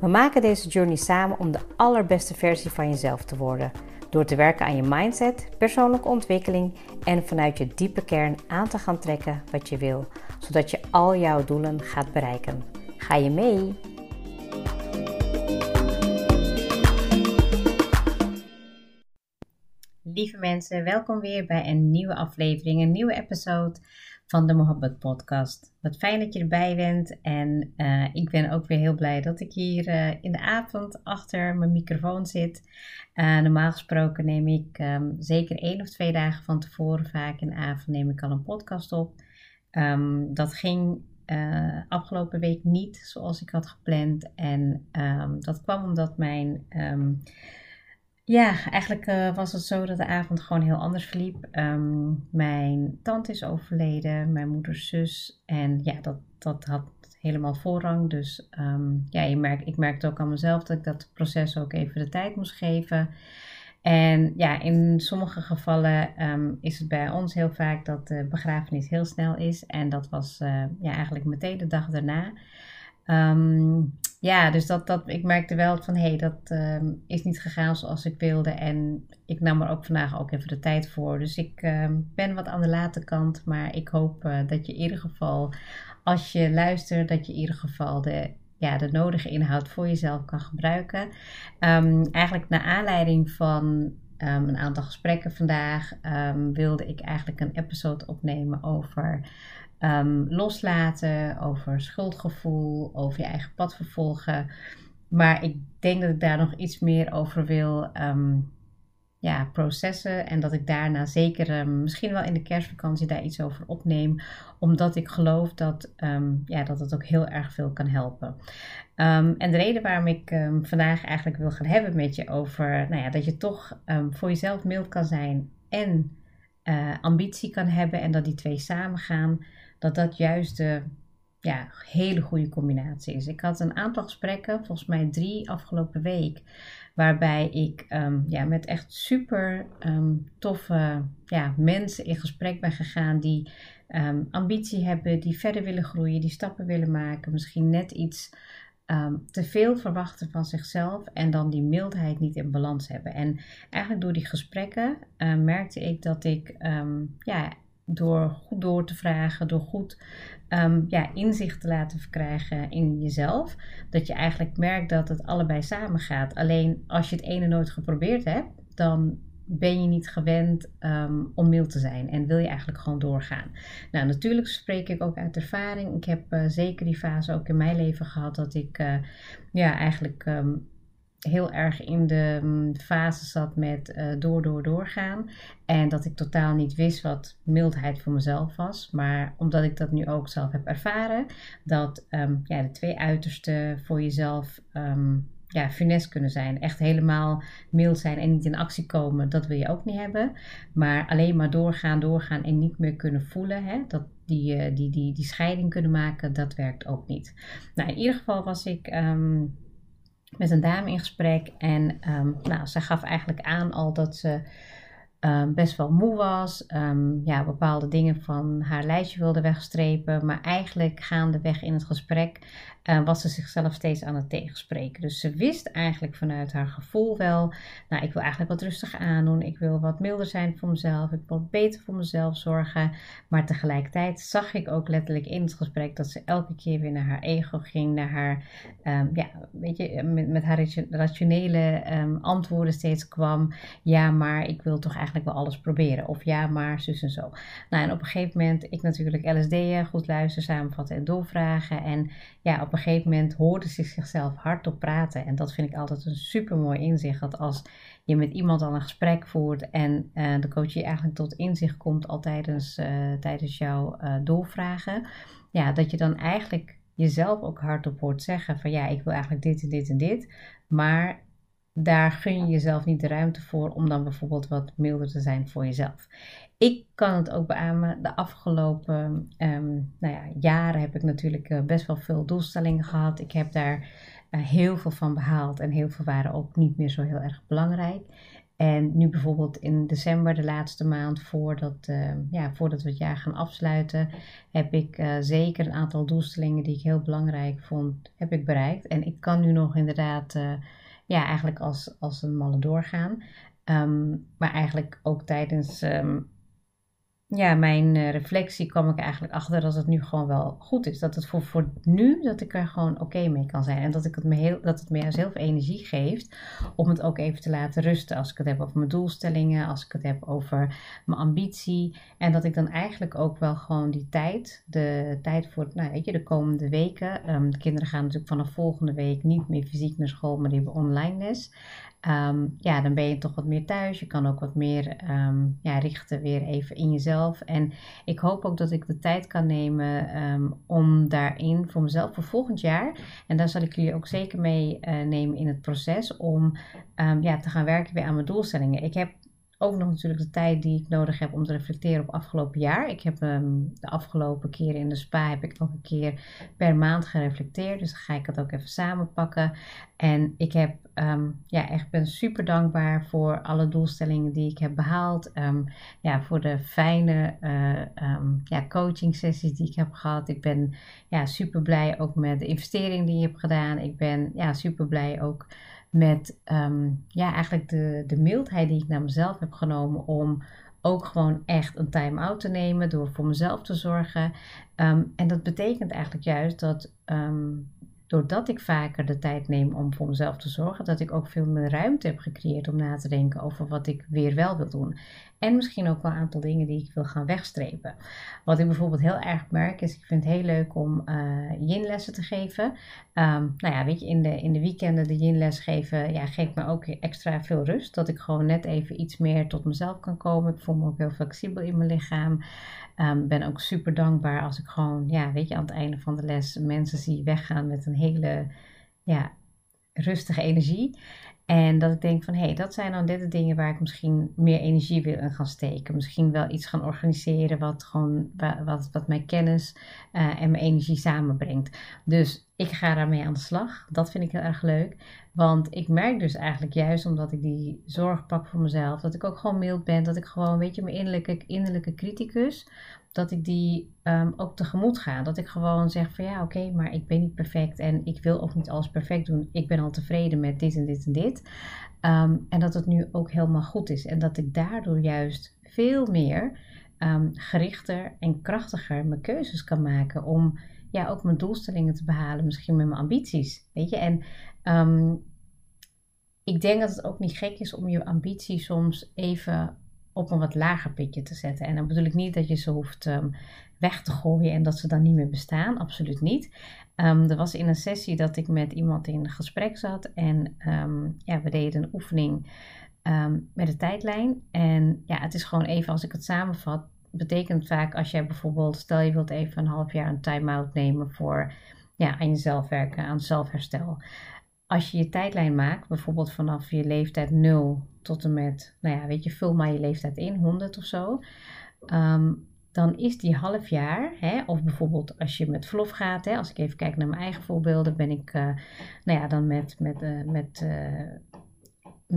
We maken deze journey samen om de allerbeste versie van jezelf te worden. Door te werken aan je mindset, persoonlijke ontwikkeling en vanuit je diepe kern aan te gaan trekken wat je wil, zodat je al jouw doelen gaat bereiken. Ga je mee? Lieve mensen, welkom weer bij een nieuwe aflevering, een nieuwe episode van de Mohabbat Podcast. Wat fijn dat je erbij bent en uh, ik ben ook weer heel blij dat ik hier uh, in de avond achter mijn microfoon zit. Uh, normaal gesproken neem ik um, zeker één of twee dagen van tevoren, vaak in de avond, neem ik al een podcast op. Um, dat ging afgelopen week niet zoals ik had gepland en um, dat kwam omdat mijn ja, eigenlijk uh, was het zo dat de avond gewoon heel anders verliep. Um, mijn tante is overleden, mijn moeders zus. En ja, dat, dat had helemaal voorrang. Dus um, ja, je merkt, ik merkte ook aan mezelf dat ik dat proces ook even de tijd moest geven. En ja, in sommige gevallen um, is het bij ons heel vaak dat de begrafenis heel snel is. En dat was uh, ja, eigenlijk meteen de dag daarna. Ja, dus dat, dat, ik merkte wel van hé, hey, dat uh, is niet gegaan zoals ik wilde. En ik nam er ook vandaag ook even de tijd voor. Dus ik uh, ben wat aan de late kant. Maar ik hoop uh, dat je in ieder geval, als je luistert, dat je in ieder geval de, ja, de nodige inhoud voor jezelf kan gebruiken. Um, eigenlijk naar aanleiding van een aantal gesprekken vandaag wilde ik eigenlijk een episode opnemen over um, loslaten, over schuldgevoel, over je eigen pad vervolgen. Maar ik denk dat ik daar nog iets meer over wil um, ja, processen. En dat ik daarna zeker um, misschien wel in de kerstvakantie daar iets over opneem. Omdat ik geloof dat, ja, dat het ook heel erg veel kan helpen. en de reden waarom ik vandaag eigenlijk wil gaan hebben met je over nou ja, dat je toch voor jezelf mild kan zijn en uh, ambitie kan hebben. En dat die twee samen gaan dat dat juist de ja, hele goede combinatie is. Ik had een aantal gesprekken, volgens mij drie afgelopen week, waarbij ik um, ja, met echt super um, toffe ja, mensen in gesprek ben gegaan die um, ambitie hebben, die verder willen groeien, die stappen willen maken, misschien net iets te veel verwachten van zichzelf en dan die mildheid niet in balans hebben. En eigenlijk door die gesprekken uh, merkte ik dat ik ja, door goed door te vragen, door goed um, ja, inzicht te laten verkrijgen in jezelf, dat je eigenlijk merkt dat het allebei samen gaat. Alleen als je het ene nooit geprobeerd hebt, dan ben je niet gewend um, om mild te zijn en wil je eigenlijk gewoon doorgaan. Nou, natuurlijk spreek ik ook uit ervaring. Ik heb uh, zeker die fase ook in mijn leven gehad dat ik uh, ja, eigenlijk um, heel erg in de mm, fase zat met uh, door, door, doorgaan. En dat ik totaal niet wist wat mildheid voor mezelf was. Maar omdat ik dat nu ook zelf heb ervaren, dat um, ja, de twee uitersten voor jezelf um, ja, finesse kunnen zijn. Echt helemaal mild zijn en niet in actie komen, dat wil je ook niet hebben. Maar alleen maar doorgaan, doorgaan en niet meer kunnen voelen, hè, dat die, uh, die, die, die scheiding kunnen maken, dat werkt ook niet. Nou, in ieder geval was ik. Um, met een dame in gesprek. En um, nou, ze gaf eigenlijk aan al dat ze um, best wel moe was. Um, ja, bepaalde dingen van haar lijstje wilde wegstrepen. Maar eigenlijk gaandeweg in het gesprek uh, was ze zichzelf steeds aan het tegenspreken. Dus ze wist eigenlijk vanuit haar gevoel wel, nou ik wil eigenlijk wat rustig aandoen, ik wil wat milder zijn voor mezelf, ik wil beter voor mezelf zorgen. Maar tegelijkertijd zag ik ook letterlijk in het gesprek dat ze elke keer weer naar haar ego ging, naar haar, ja, weet je, met, met haar rationele antwoorden steeds kwam. Ja, maar ik wil toch eigenlijk wel alles proberen. Of ja, maar zus en zo. Nou, en op een gegeven moment, ik natuurlijk LSD'en, goed luisteren, samenvatten en doorvragen. En ja, op een gegeven moment hoorde ze zichzelf hardop praten. En dat vind ik altijd een super mooi inzicht. Dat als je met iemand al een gesprek voert en uh, de coach je eigenlijk tot inzicht komt al tijdens, uh, tijdens jouw uh, doorvragen. Ja, dat je dan eigenlijk jezelf ook hardop hoort zeggen van ja, ik wil eigenlijk dit en dit en dit. Maar daar gun je jezelf niet de ruimte voor om dan bijvoorbeeld wat milder te zijn voor jezelf. Ik kan het ook beamen. De afgelopen um, nou ja, jaren heb ik natuurlijk eh, best wel veel doelstellingen gehad. Ik heb daar uh, heel veel van behaald en heel veel waren ook niet meer zo heel erg belangrijk. En nu bijvoorbeeld in december, de laatste maand voordat, uh, ja, voordat we het jaar gaan afsluiten, heb ik uh, zeker een aantal doelstellingen die ik heel belangrijk vond, heb ik bereikt. En ik kan nu nog inderdaad, ja, eigenlijk als, als een malle doorgaan. Um, maar eigenlijk ook tijdens um, ja, mijn uh, reflectie kwam ik eigenlijk achter dat het nu gewoon wel goed is. Dat het voor, voor nu, dat ik er gewoon oké mee kan zijn. En dat, ik het me heel, dat het me zelf energie geeft om het ook even te laten rusten. Als ik het heb over mijn doelstellingen, als ik het heb over mijn ambitie. En dat ik dan eigenlijk ook wel gewoon die tijd, de tijd voor, nou weet je, de komende weken. Um, de kinderen gaan natuurlijk vanaf volgende week niet meer fysiek naar school, maar die hebben online les. Um, ja, dan ben je toch wat meer thuis. Je kan ook wat meer um, ja, richten weer even in jezelf. En ik hoop ook dat ik de tijd kan nemen um, om daarin voor mezelf voor volgend jaar. En daar zal ik jullie ook zeker mee uh, nemen in het proces om ja, te gaan werken weer aan mijn doelstellingen. Ik heb ook nog natuurlijk de tijd die ik nodig heb om te reflecteren op afgelopen jaar. Ik heb um, de afgelopen keren in de spa heb ik nog een keer per maand gereflecteerd. Dus dan ga ik het ook even samenpakken. En ik heb um, ja, echt ben super dankbaar voor alle doelstellingen die ik heb behaald. Um, ja, voor de fijne uh, ja, coaching sessies die ik heb gehad. Ik ben ja, super blij ook met de investering die je hebt gedaan. Ik ben ja, super blij ook met um, ja, eigenlijk de, de mildheid die ik naar mezelf heb genomen om ook gewoon echt een time-out te nemen door voor mezelf te zorgen. Um, en dat betekent eigenlijk juist dat um, doordat ik vaker de tijd neem om voor mezelf te zorgen, dat ik ook veel meer ruimte heb gecreëerd om na te denken over wat ik weer wel wil doen. En misschien ook wel een aantal dingen die ik wil gaan wegstrepen. Wat ik bijvoorbeeld heel erg merk is, ik vind het heel leuk om uh, yin-lessen te geven. Um, nou ja, weet je, in de, in de weekenden de yin-les geven, ja, geeft me ook extra veel rust. Dat ik gewoon net even iets meer tot mezelf kan komen. Ik voel me ook heel flexibel in mijn lichaam. Um, ben ook super dankbaar als ik gewoon, ja, weet je, aan het einde van de les mensen zie weggaan met een hele, ja, rustige energie. En dat ik denk van hé, hey, dat zijn dan dit de dingen waar ik misschien meer energie wil in gaan steken. Misschien wel iets gaan organiseren wat gewoon wat, wat mijn kennis uh, en mijn energie samenbrengt. Dus ik ga daarmee aan de slag. Dat vind ik heel erg leuk. Want ik merk dus eigenlijk juist omdat ik die zorg pak voor mezelf, dat ik ook gewoon mild ben, dat ik gewoon, weet je, mijn innerlijke, innerlijke criticus, dat ik die um, ook tegemoet ga. Dat ik gewoon zeg van ja, oké, maar ik ben niet perfect en ik wil ook niet alles perfect doen. Ik ben al tevreden met dit en dit en dit. Um, en dat het nu ook helemaal goed is. En dat ik daardoor juist veel meer um, gerichter en krachtiger mijn keuzes kan maken om ja, ook mijn doelstellingen te behalen, misschien met mijn ambities. Weet je, en ik denk dat het ook niet gek is om je ambitie soms even op een wat lager pitje te zetten. En dan bedoel ik niet dat je ze hoeft um, weg te gooien en dat ze dan niet meer bestaan. Absoluut niet. Um, er was in een sessie dat ik met iemand in gesprek zat en ja, we deden een oefening met de tijdlijn. En ja, het is gewoon even als ik het samenvat. Betekent vaak als jij bijvoorbeeld, stel je wilt even een half jaar een time-out nemen voor ja, aan jezelf werken, aan zelfherstel als je je tijdlijn maakt, bijvoorbeeld vanaf je leeftijd 0 tot en met, nou ja, weet je, vul maar je leeftijd in, 100 of zo. Um, dan is die half jaar, hè, of bijvoorbeeld als je met verlof gaat, hè, als ik even kijk naar mijn eigen voorbeelden, ben ik, uh, nou ja, dan met, met, uh, met, uh,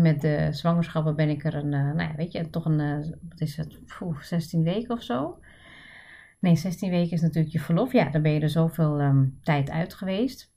met de zwangerschappen ben ik er een, nou ja, weet je, toch een, wat is het, Oeh, 16 weken of zo. Nee, 16 weken is natuurlijk je verlof. Ja, dan ben je er zoveel um, tijd uit geweest.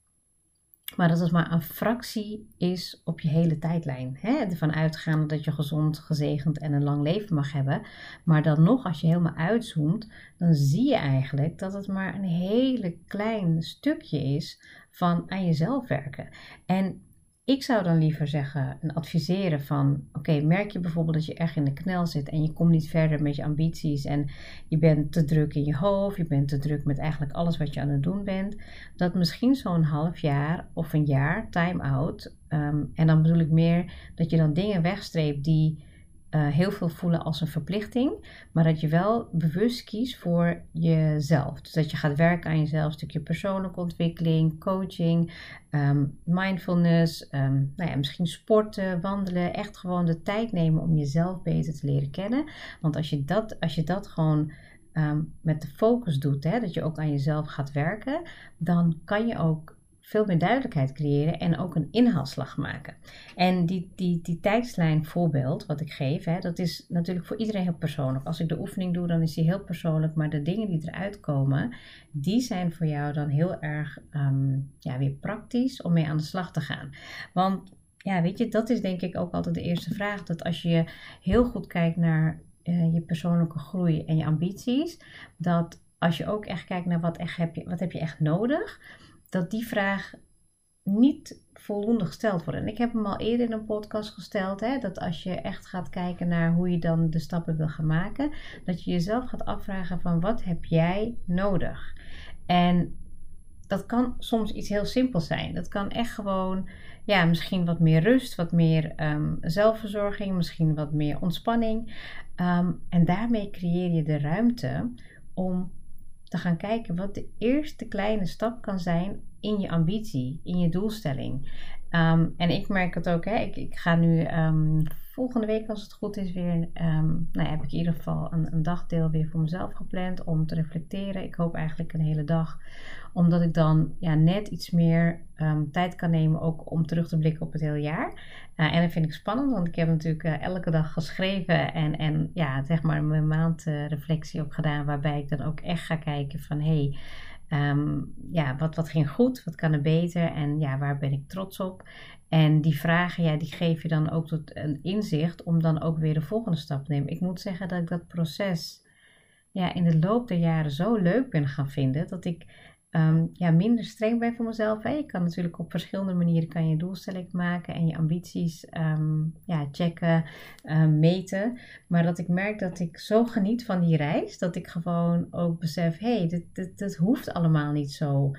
Maar dat het maar een fractie is op je hele tijdlijn. Hè? Ervan uitgaande dat je gezond, gezegend en een lang leven mag hebben. Maar dan nog, als je helemaal uitzoomt, dan zie je eigenlijk dat het maar een hele klein stukje is van aan jezelf werken. En ik zou dan liever zeggen en adviseren van, oké, merk je bijvoorbeeld dat je echt in de knel zit en je komt niet verder met je ambities en je bent te druk in je hoofd, je bent te druk met eigenlijk alles wat je aan het doen bent, dat misschien zo'n half jaar of een jaar time-out, um, en dan bedoel ik meer dat je dan dingen wegstreept die uh, heel veel voelen als een verplichting, maar dat je wel bewust kiest voor jezelf. Dus dat je gaat werken aan jezelf, een stukje persoonlijke ontwikkeling, coaching, um, mindfulness, um, nou ja, misschien sporten, wandelen. Echt gewoon de tijd nemen om jezelf beter te leren kennen. Want als je dat, als je dat gewoon um, met de focus doet, hè, dat je ook aan jezelf gaat werken, dan kan je ook veel meer duidelijkheid creëren en ook een inhaalslag maken. En die, die, die tijdslijn voorbeeld wat ik geef, hè, dat is natuurlijk voor iedereen heel persoonlijk. Als ik de oefening doe, dan is die heel persoonlijk, maar de dingen die eruit komen, die zijn voor jou dan heel erg um, ja, weer praktisch om mee aan de slag te gaan. Want ja, weet je, dat is denk ik ook altijd de eerste vraag. Dat als je heel goed kijkt naar uh, je persoonlijke groei en je ambities, dat als je ook echt kijkt naar wat, echt heb, je, wat heb je echt nodig, dat die vraag niet voldoende gesteld wordt. En ik heb hem al eerder in een podcast gesteld, hè, dat als je echt gaat kijken naar hoe je dan de stappen wil gaan maken, dat je jezelf gaat afvragen van wat heb jij nodig? En dat kan soms iets heel simpels zijn. Dat kan echt gewoon, ja, misschien wat meer rust, wat meer um, zelfverzorging, misschien wat meer ontspanning. Um, en daarmee creëer je de ruimte om te gaan kijken wat de eerste kleine stap kan zijn in je ambitie, in je doelstelling. Um, en ik merk het ook, hè, ik, ik ga nu um, volgende week, als het goed is, weer. Um, nou, heb ik in ieder geval een, een, dagdeel weer voor mezelf gepland om te reflecteren. Ik hoop eigenlijk een hele dag, omdat ik dan ja, net iets meer tijd kan nemen, ook om terug te blikken op het hele jaar. Uh, en dat vind ik spannend, want ik heb natuurlijk uh, elke dag geschreven en, en ja, zeg maar mijn maandreflectie uh, ook gedaan, waarbij ik dan ook echt ga kijken van hé. Hey, Um, ja, wat, wat ging goed, wat kan er beter en ja, waar ben ik trots op? En die vragen, ja, die geef je dan ook tot een inzicht om dan ook weer de volgende stap te nemen. Ik moet zeggen dat ik dat proces ja, in de loop der jaren zo leuk ben gaan vinden dat ik um, ja, minder streng ben voor mezelf. Je kan natuurlijk op verschillende manieren kan je doelstelling maken en je ambities um, ja, checken, um, meten. Maar dat ik merk dat ik zo geniet van die reis, dat ik gewoon ook besef, hé, hey, dit, dit, dit hoeft allemaal niet zo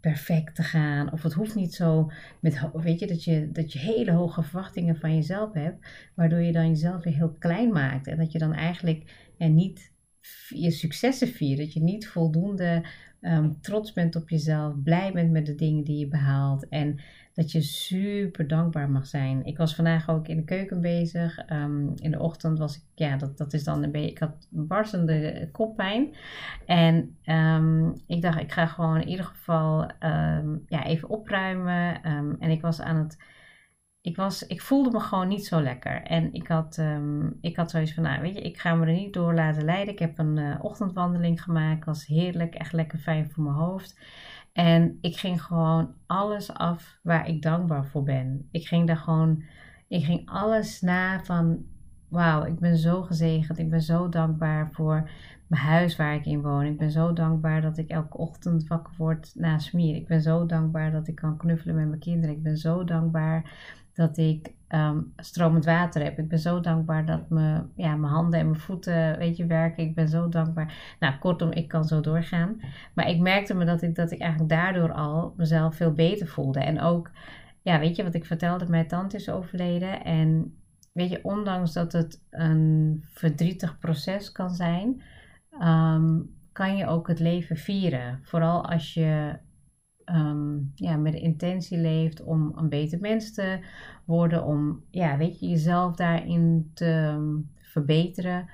perfect te gaan. Of het hoeft niet zo met, weet je, dat je, dat je hele hoge verwachtingen van jezelf hebt, waardoor je dan jezelf weer heel klein maakt. En dat je dan eigenlijk ja, niet je successen viert. Dat je niet voldoende um, trots bent op jezelf, blij bent met de dingen die je behaalt en dat je super dankbaar mag zijn. Ik was vandaag ook in de keuken bezig. Um, in de ochtend was ik, ja, dat, dat is dan een beetje, ik had barstende koppijn. En um, ik dacht, ik ga gewoon in ieder geval ja, even opruimen. en ik was aan het ik, was, ik voelde me gewoon niet zo lekker. En ik had, um, ik had zoiets van, nou weet je, ik ga me er niet door laten leiden. Ik heb een uh, ochtendwandeling gemaakt. was heerlijk, echt lekker fijn voor mijn hoofd. En ik ging gewoon alles af waar ik dankbaar voor ben. Ik ging daar gewoon, ik ging alles na van, wauw, ik ben zo gezegend. Ik ben zo dankbaar voor mijn huis waar ik in woon. Ik ben zo dankbaar dat ik elke ochtend wakker word na smier. Ik ben zo dankbaar dat ik kan knuffelen met mijn kinderen. Ik ben zo dankbaar dat ik um, stromend water heb. Ik ben zo dankbaar dat me, ja, mijn handen en mijn voeten weet je, werken. Ik ben zo dankbaar. Nou, kortom, ik kan zo doorgaan. Maar ik merkte me dat ik, dat ik eigenlijk daardoor al mezelf veel beter voelde. En ook, ja, weet je wat ik vertelde, mijn tante is overleden. En weet je, ondanks dat het een verdrietig proces kan zijn, um, kan je ook het leven vieren. Vooral als je um, ja, met de intentie leeft om een beter mens te worden, om ja, weet je, jezelf daarin te ehm, verbeteren.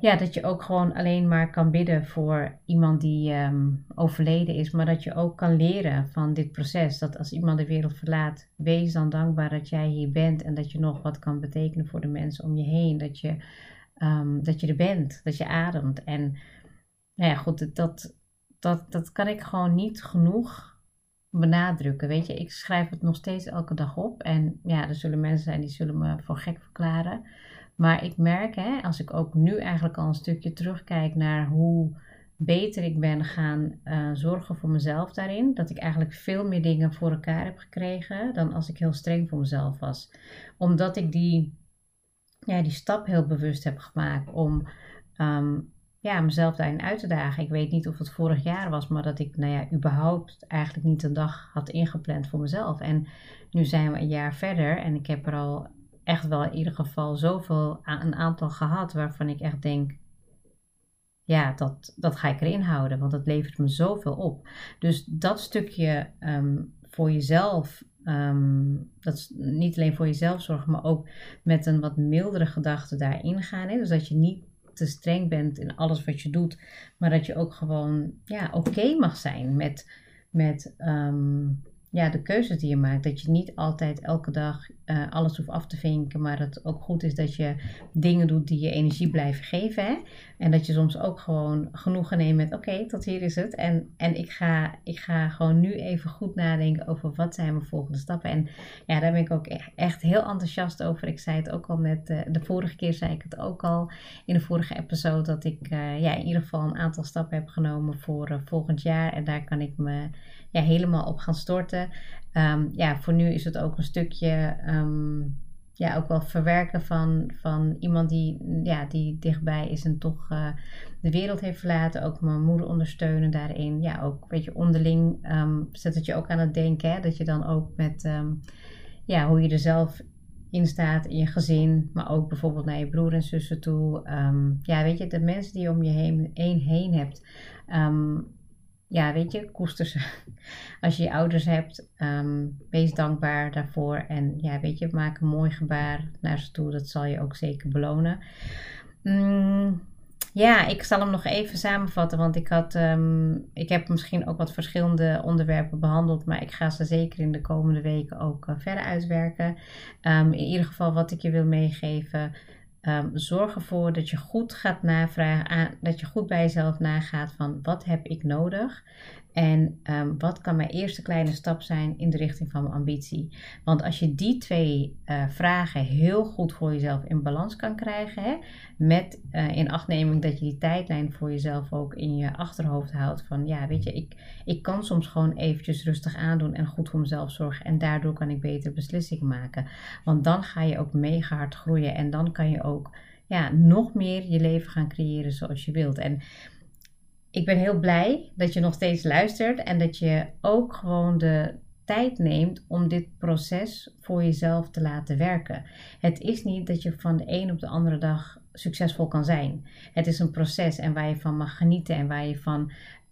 Ja, dat je ook gewoon alleen maar kan bidden voor iemand die um, overleden is, maar dat je ook kan leren van dit proces. Dat als iemand de wereld verlaat, wees dan dankbaar dat jij hier bent en dat je nog wat kan betekenen voor de mensen om je heen. Dat je, dat je er bent, dat je ademt. En nou ja, goed, dat, dat, dat kan ik gewoon niet genoeg benadrukken. Weet je, ik schrijf het nog steeds elke dag op. En ja, er zullen mensen zijn die zullen me voor gek verklaren. Maar ik merk, hè, als ik ook nu eigenlijk al een stukje terugkijk naar hoe beter ik ben gaan uh, zorgen voor mezelf daarin. Dat ik eigenlijk veel meer dingen voor elkaar heb gekregen dan als ik heel streng voor mezelf was. Omdat ik die, ja, die stap heel bewust heb gemaakt om um, ja, mezelf daarin uit te dagen. Ik weet niet of het vorig jaar was, maar dat ik, nou ja, überhaupt eigenlijk niet een dag had ingepland voor mezelf. En nu zijn we een jaar verder en ik heb er al echt wel in ieder geval zoveel een aantal gehad waarvan ik echt denk, ja, dat, dat ga ik erin houden, want dat levert me zoveel op. Dus dat stukje ehm, voor jezelf, ehm, dat is niet alleen voor jezelf zorgen, maar ook met een wat mildere gedachte daarin gaan. Hè? Dus dat je niet te streng bent in alles wat je doet, maar dat je ook gewoon ja, oké mag zijn met, met ehm, ja, de keuzes die je maakt. Dat je niet altijd elke dag uh, alles hoeft af te vinken, maar het ook goed is dat je dingen doet die je energie blijven geven. Hè? En dat je soms ook gewoon genoegen neemt met: oké, tot hier is het. En, en ik, ga, ik ga gewoon nu even goed nadenken over wat zijn mijn volgende stappen. En ja, daar ben ik ook echt heel enthousiast over. Ik zei het ook al net, uh, de vorige keer zei ik het ook al in de vorige episode, dat ik uh, ja, in ieder geval een aantal stappen heb genomen voor volgend jaar. En daar kan ik me ja, helemaal op gaan storten. Um, ja, voor nu is het ook een stukje um, ja, ook wel verwerken van, van iemand die, ja, die dichtbij is en toch uh, de wereld heeft verlaten. Ook mijn moeder ondersteunen daarin. Ja, ook weet je, onderling um, zet het je ook aan het denken. Hè, dat je dan ook met ja, hoe je er zelf in staat in je gezin, maar ook bijvoorbeeld naar je broer en zussen toe. ja, weet je, de mensen die je om je heen, heen, heen hebt ja, weet je, koester ze. Als je je ouders hebt, um, wees dankbaar daarvoor. En ja, weet je, maak een mooi gebaar naar ze toe. Dat zal je ook zeker belonen. Mm, ja, ik zal hem nog even samenvatten, want ik, had, um, ik heb misschien ook wat verschillende onderwerpen behandeld, maar ik ga ze zeker in de komende weken ook uh, verder uitwerken. Um, in ieder geval wat ik je wil meegeven. Um, zorg ervoor dat je goed gaat navragen, dat je goed bij jezelf nagaat van wat heb ik nodig en um, wat kan mijn eerste kleine stap zijn in de richting van mijn ambitie. Want als je die twee uh, vragen heel goed voor jezelf in balans kan krijgen, hè, met uh, in achtneming dat je die tijdlijn voor jezelf ook in je achterhoofd houdt van ja, weet je, ik, ik kan soms gewoon eventjes rustig aandoen en goed voor mezelf zorgen en daardoor kan ik betere beslissingen maken. Want dan ga je ook mega hard groeien en dan kan je ook ja, nog meer je leven gaan creëren zoals je wilt. En ik ben heel blij dat je nog steeds luistert en dat je ook gewoon de tijd neemt om dit proces voor jezelf te laten werken. Het is niet dat je van de een op de andere dag succesvol kan zijn. Het is een proces en waar je van mag genieten en waar je van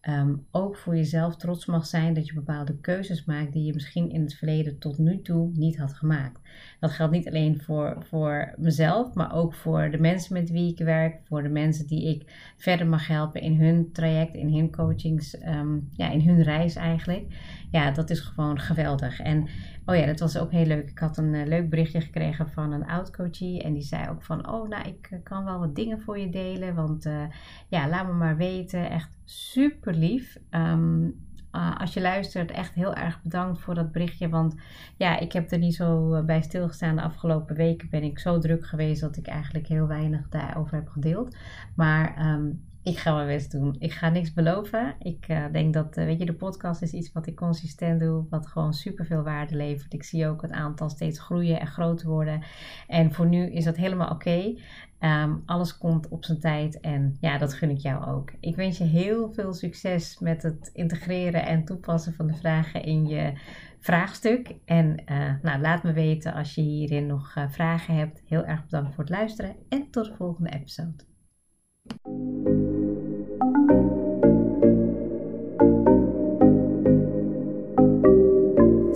um, ook voor jezelf trots mag zijn dat je bepaalde keuzes maakt die je misschien in het verleden tot nu toe niet had gemaakt. Dat geldt niet alleen voor, voor mezelf, maar ook voor de mensen met wie ik werk, voor de mensen die ik verder mag helpen in hun traject, in hun coachings, um, ja, in hun reis eigenlijk. Ja, dat is gewoon geweldig. En oh ja, dat was ook heel leuk. Ik had een uh, leuk berichtje gekregen van een oud-coachie en die zei ook van, oh nou, ik eh, kan wel wat dingen voor je delen, want uh, ja, laat me maar weten. Echt super lief. Um, uh, als je luistert, echt heel erg bedankt voor dat berichtje. Want ja, ik heb er niet zo bij stilgestaan. De afgelopen weken ben ik zo druk geweest dat ik eigenlijk heel weinig daarover heb gedeeld. Maar um, ik ga mijn best doen. Ik ga niks beloven. Ik uh, denk dat, weet je, de podcast is iets wat ik consistent doe, wat gewoon super veel waarde levert. Ik zie ook het aantal steeds groeien en groter worden. En voor nu is dat helemaal oké. Um, alles komt op zijn tijd en ja, dat gun ik jou ook. Ik wens je heel veel succes met het integreren en toepassen van de vragen in je vraagstuk. En uh, nou, laat me weten als je hierin nog vragen hebt. Heel erg bedankt voor het luisteren en tot de volgende episode.